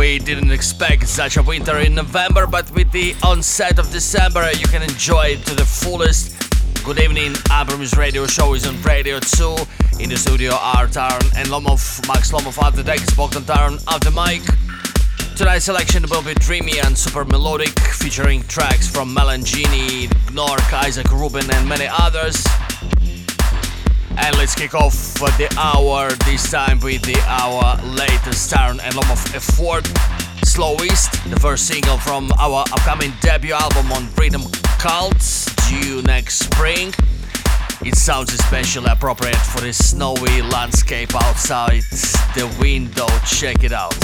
we didn't expect such a winter in November, but with the onset of December, you can enjoy it to the fullest. Good evening, Amber Muse Radio show is on Radio 2. In the studio are and Lomov, Max Lomov at the decks, Bogdan Taran at the mic. Tonight's selection will be dreamy and super melodic, featuring tracks from Melangini, Gnork, Isaac Rubin, and many others. And let's kick off the hour this time with the our latest Taran and Lomov F4 Slow East, the first single from our upcoming debut album on Freedom Cults, due next spring. It sounds especially appropriate for this snowy landscape outside the window. Check it out.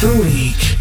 The Week.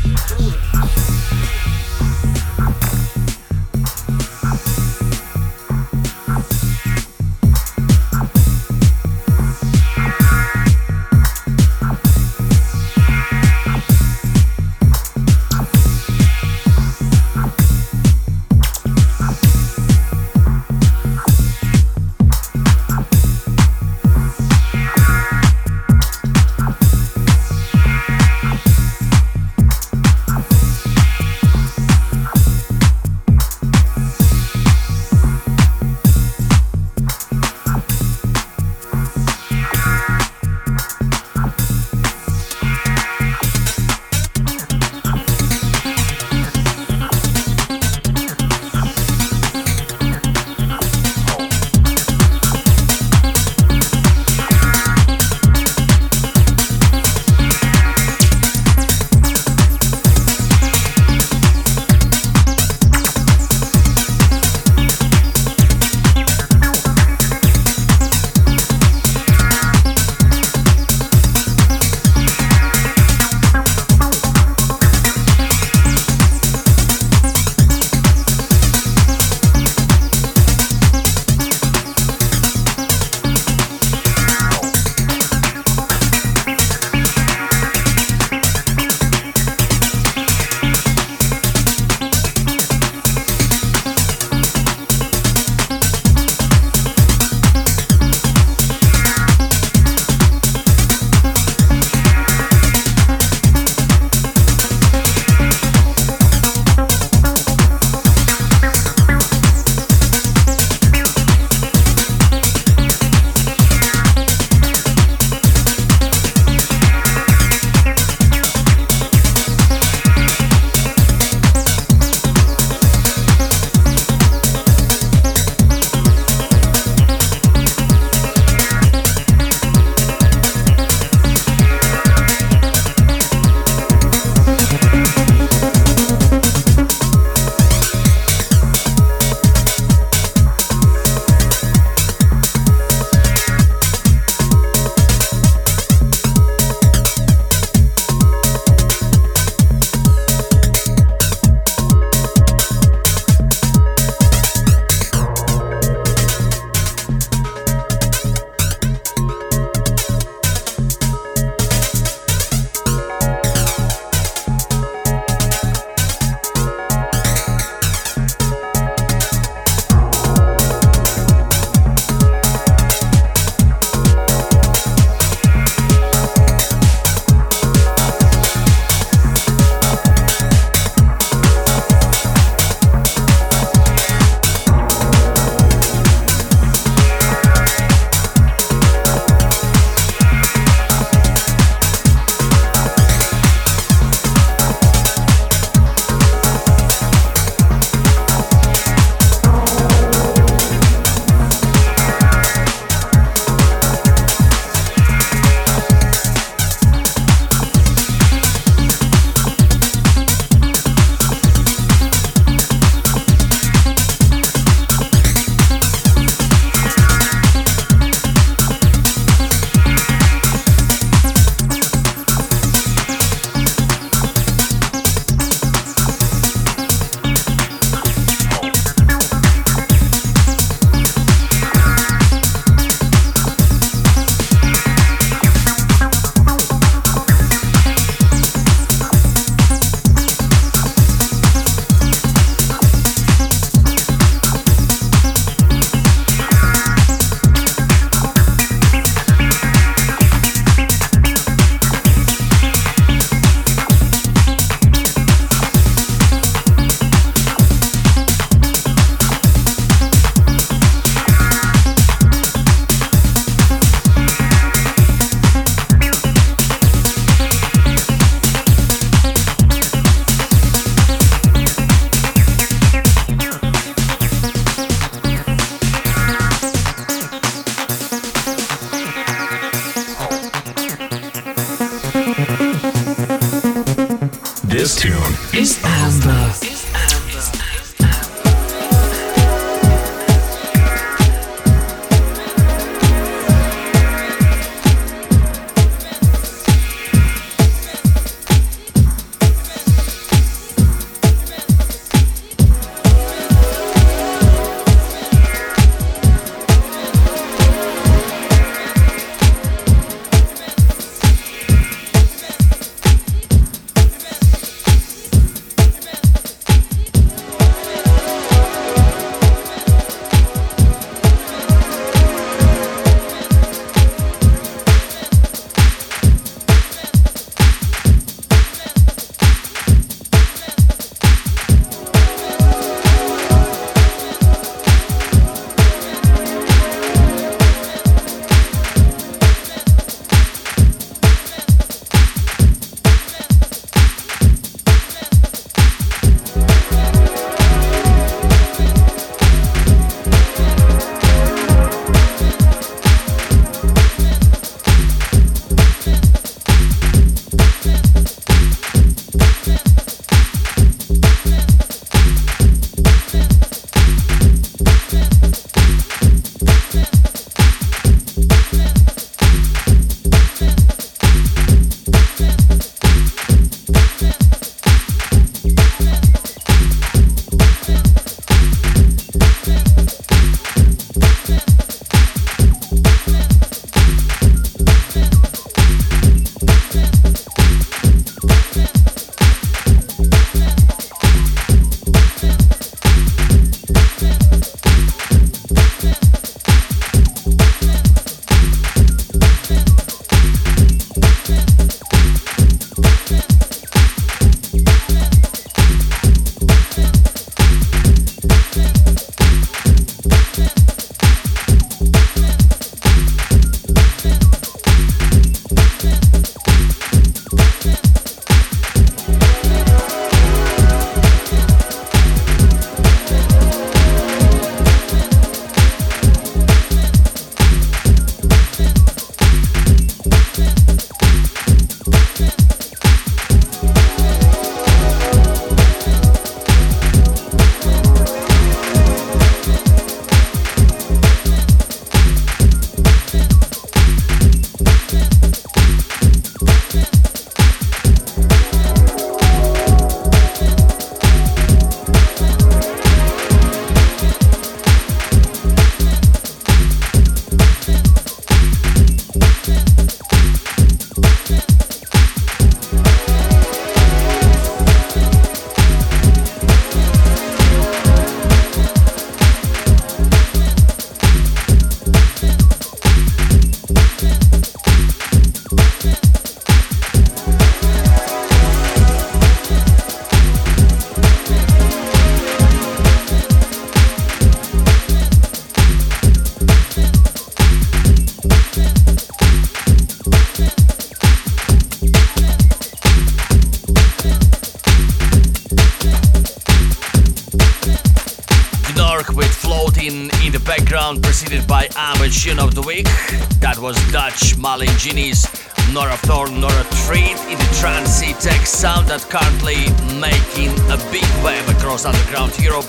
Malin Genies, Nora Thorn, a Treat in the trancy tech sound that currently making a big wave across underground Europe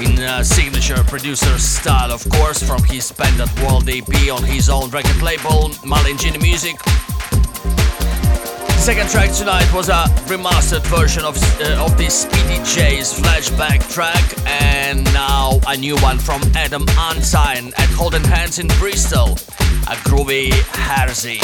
in a signature producer style, of course, from his Pendant World EP on his own record label, Malin Malingini Music. Second track tonight was a remastered version of, uh, of the Speedy J's flashback track, and now a new one from Adam Unsigned at Holden Hands in Bristol, a groovy Hersey.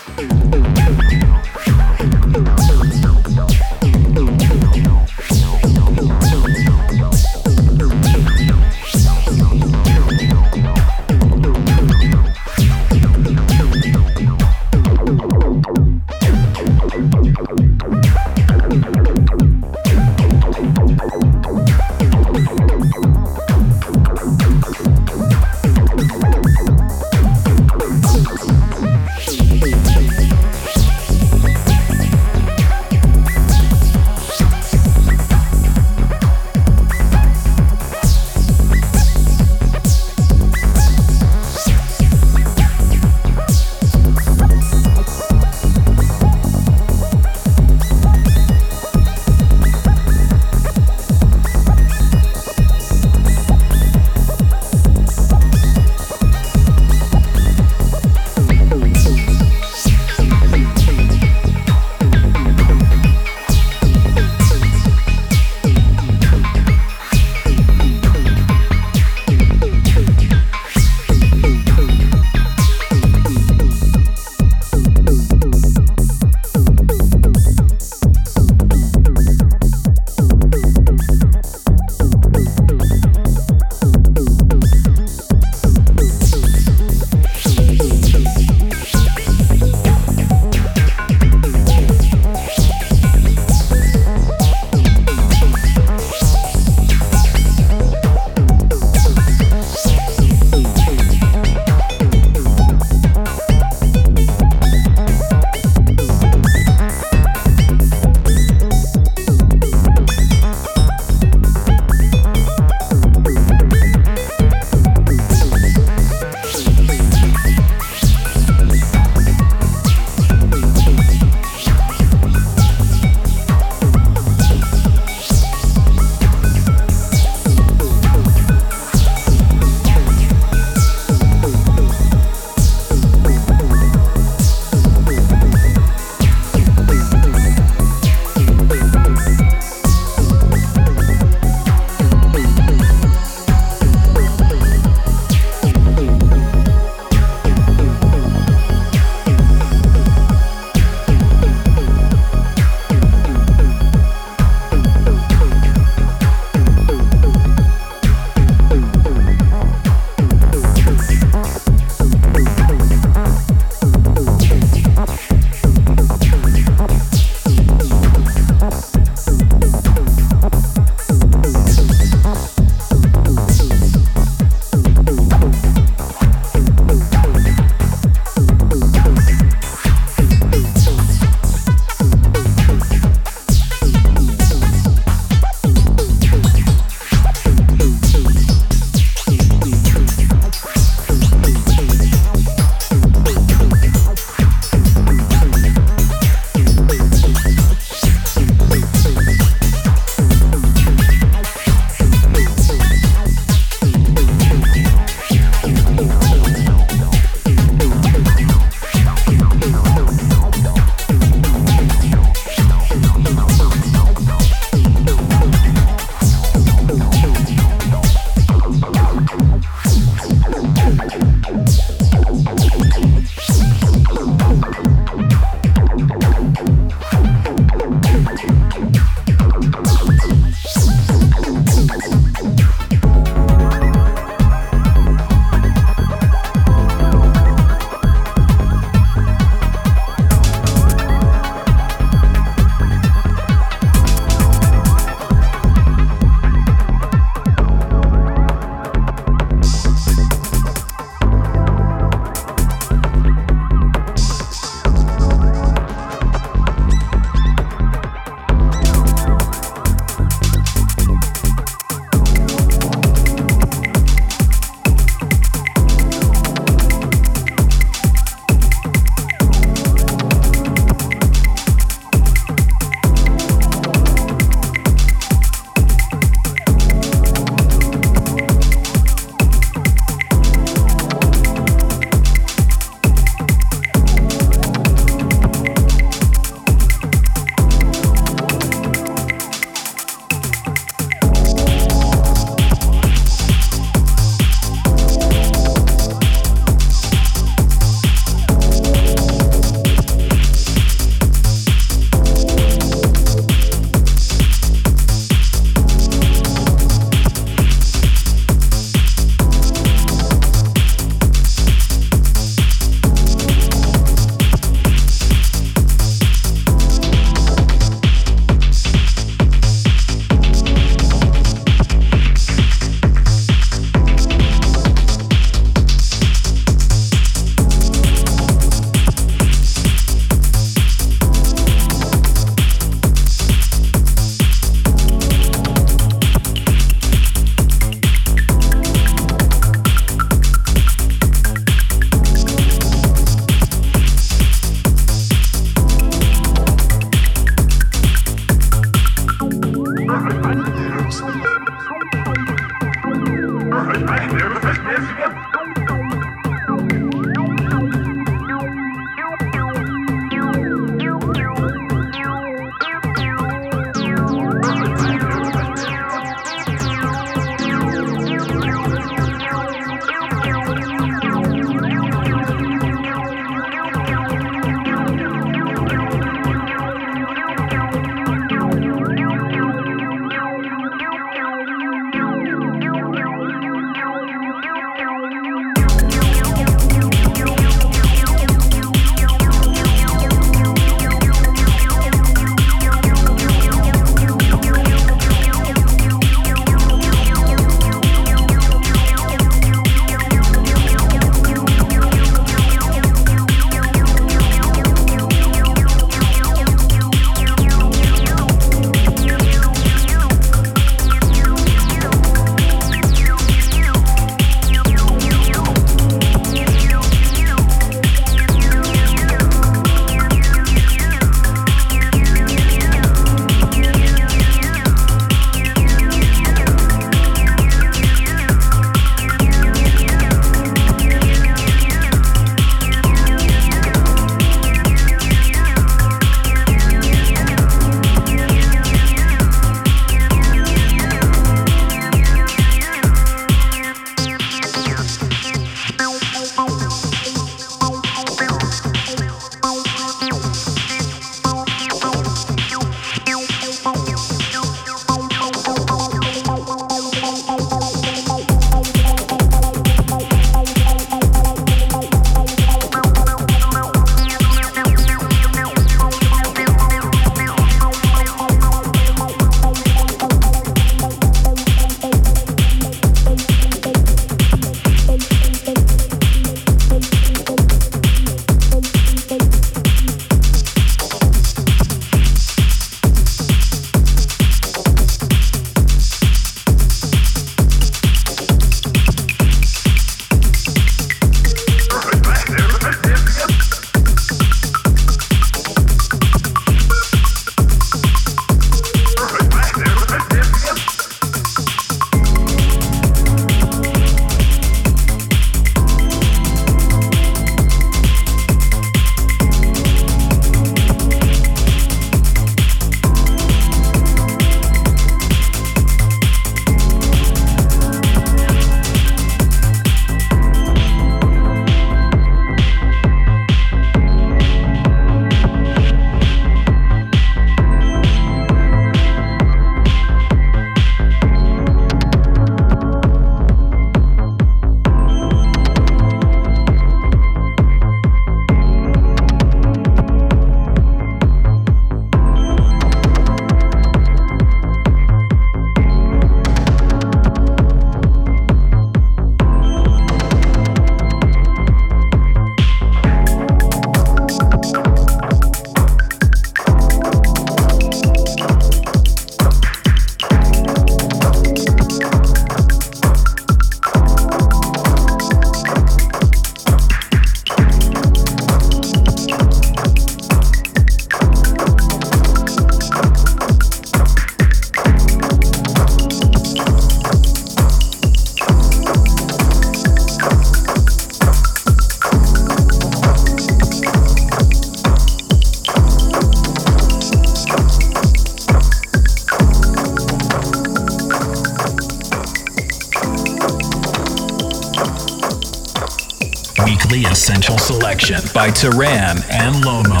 By Taran and Lomov.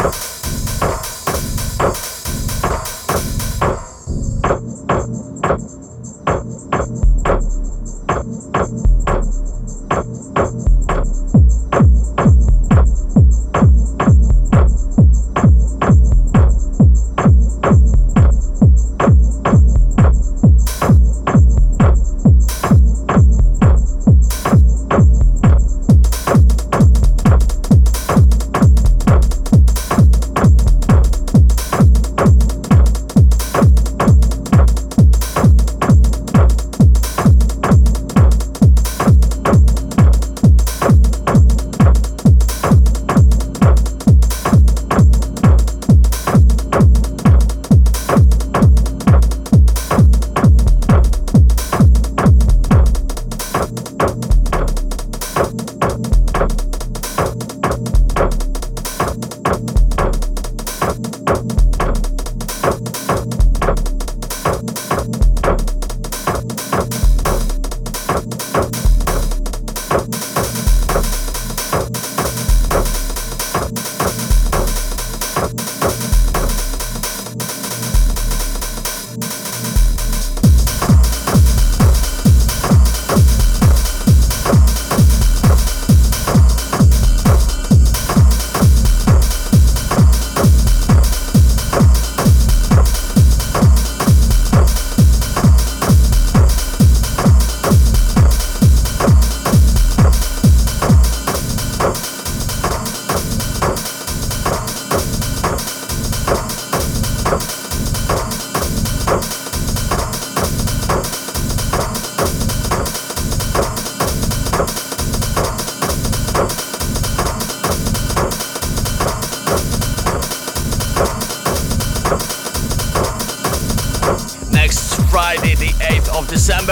Podcast.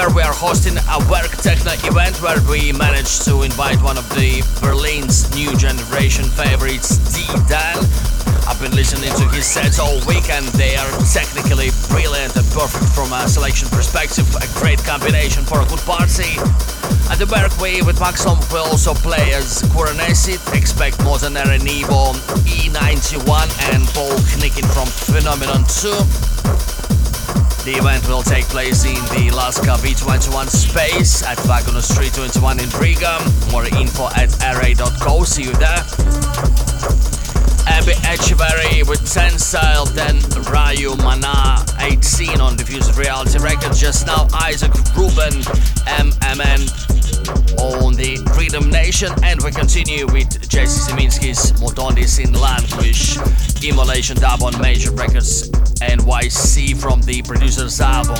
Hosting a work techno event where we managed to invite one of the Berlin's new generation favorites, D Dan. I've been listening to his sets all week and they are technically brilliant and perfect from a selection perspective. A great combination for a good party. At the Berkway with Maxon will also play as Kuranesi, expect Modern Evo E91 and Paul Knicken from Phenomenon 2. The event will take place in the Laska V21 space at Vagonus Street 21 in Brigham. More info at ra.co. See you there. Abby Echeverry with Tensile, then Rayu Mana 18 on Diffused Reality Records. Just now, Isaac Rubin, MMN on the Freedom Nation, and we continue with Jesse Siminski's Motondis in Language, Immolation Dub on Major Records NYC from the producer's album.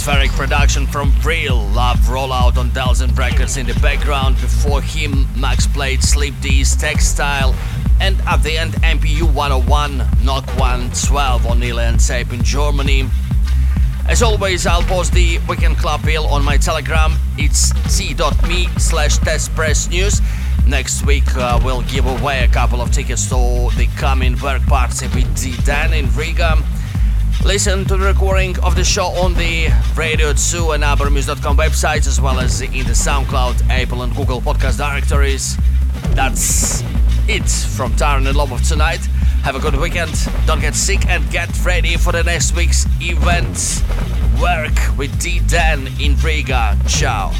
Atmospheric production from Real Love Rollout on Delzen Records in the background. Before him, Max played Sleep D's Textile. And at the end, MPU 101, Knock 112 on Nile Tape in Germany. As always, I'll post the Weekend Club bill on my Telegram. It's t.me slash testpressnews. Next week, uh, we'll give away a couple of tickets to the coming work party with D Dan in Riga. Listen to the recording of the show on the Radio 2 and ABBAMUSIC.com websites, as well as in the SoundCloud, Apple, and Google podcast directories. That's it from Taran and Lomov tonight. Have a good weekend, don't get sick, and get ready for the next week's event. Work with D Dan in Riga. Ciao.